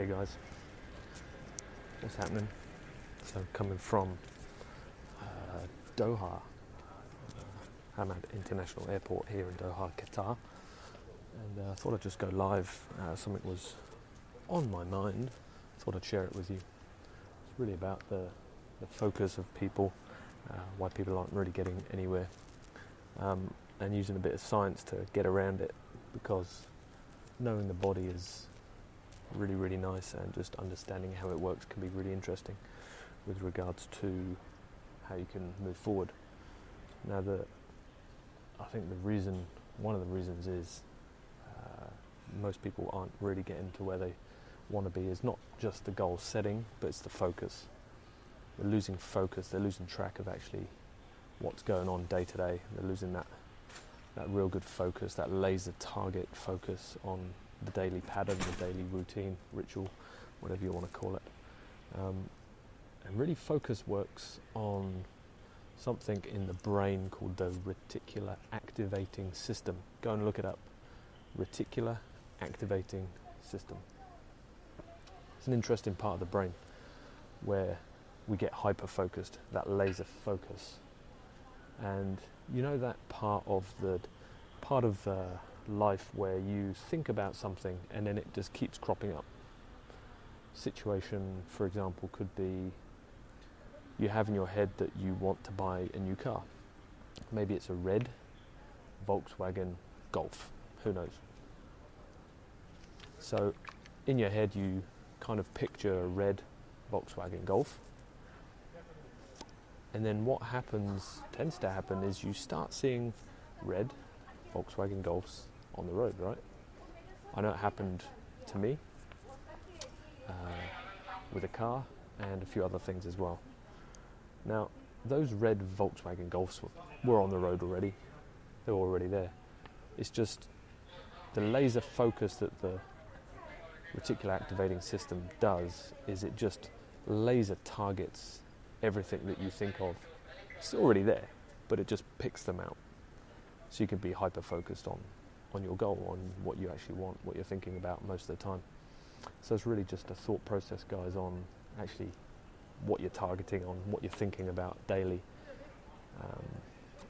Hey guys, what's happening? So coming from uh, Doha, uh, Hamad International Airport here in Doha, Qatar, and uh, I thought I'd just go live. Uh, something was on my mind. Thought I'd share it with you. It's really about the the focus of people, uh, why people aren't really getting anywhere, um, and using a bit of science to get around it, because knowing the body is really, really nice, and just understanding how it works can be really interesting with regards to how you can move forward. Now, the I think the reason, one of the reasons is uh, most people aren't really getting to where they want to be is not just the goal setting, but it's the focus. They're losing focus. They're losing track of actually what's going on day to day. They're losing that that real good focus, that laser target focus on the daily pattern, the daily routine, ritual, whatever you want to call it. Um, and really, focus works on something in the brain called the reticular activating system. Go and look it up. Reticular activating system. It's an interesting part of the brain where we get hyper focused, that laser focus. And you know that part of the part of uh, life where you think about something and then it just keeps cropping up. Situation, for example, could be you have in your head that you want to buy a new car. Maybe it's a red Volkswagen Golf. Who knows? So, in your head, you kind of picture a red Volkswagen Golf. And then what happens, tends to happen, is you start seeing red Volkswagen Golfs on the road, right? I know it happened to me uh, with a car and a few other things as well. Now, those red Volkswagen Golfs were on the road already, they were already there. It's just the laser focus that the reticular activating system does is it just laser targets everything that you think of. It's already there, but it just picks them out. So you can be hyper focused on, on your goal, on what you actually want, what you're thinking about most of the time. So it's really just a thought process, guys, on actually what you're targeting, on what you're thinking about daily, um,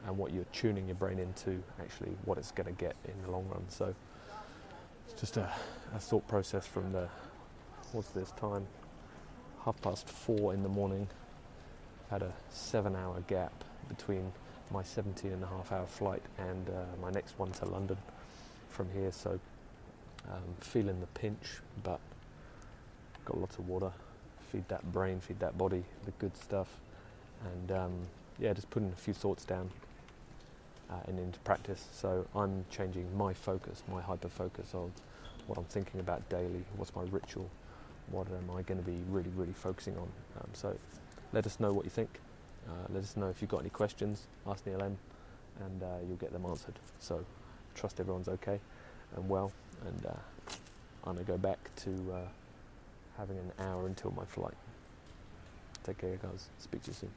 and what you're tuning your brain into, actually, what it's going to get in the long run. So it's just a, a thought process from the, what's this time? Half past four in the morning. Had a seven hour gap between my 17 and a half hour flight and uh, my next one to London from here. So um, feeling the pinch, but got lots of water. Feed that brain, feed that body the good stuff, and um, yeah, just putting a few thoughts down uh, and into practice. So I'm changing my focus, my hyper focus on what I'm thinking about daily. What's my ritual? What am I going to be really, really focusing on? Um, so let us know what you think. Uh, let us know if you've got any questions. Ask Neil M, and uh, you'll get them answered. So trust everyone's okay and well. And uh, I'm gonna go back to having an hour until my flight. Take care, guys. Speak to you soon.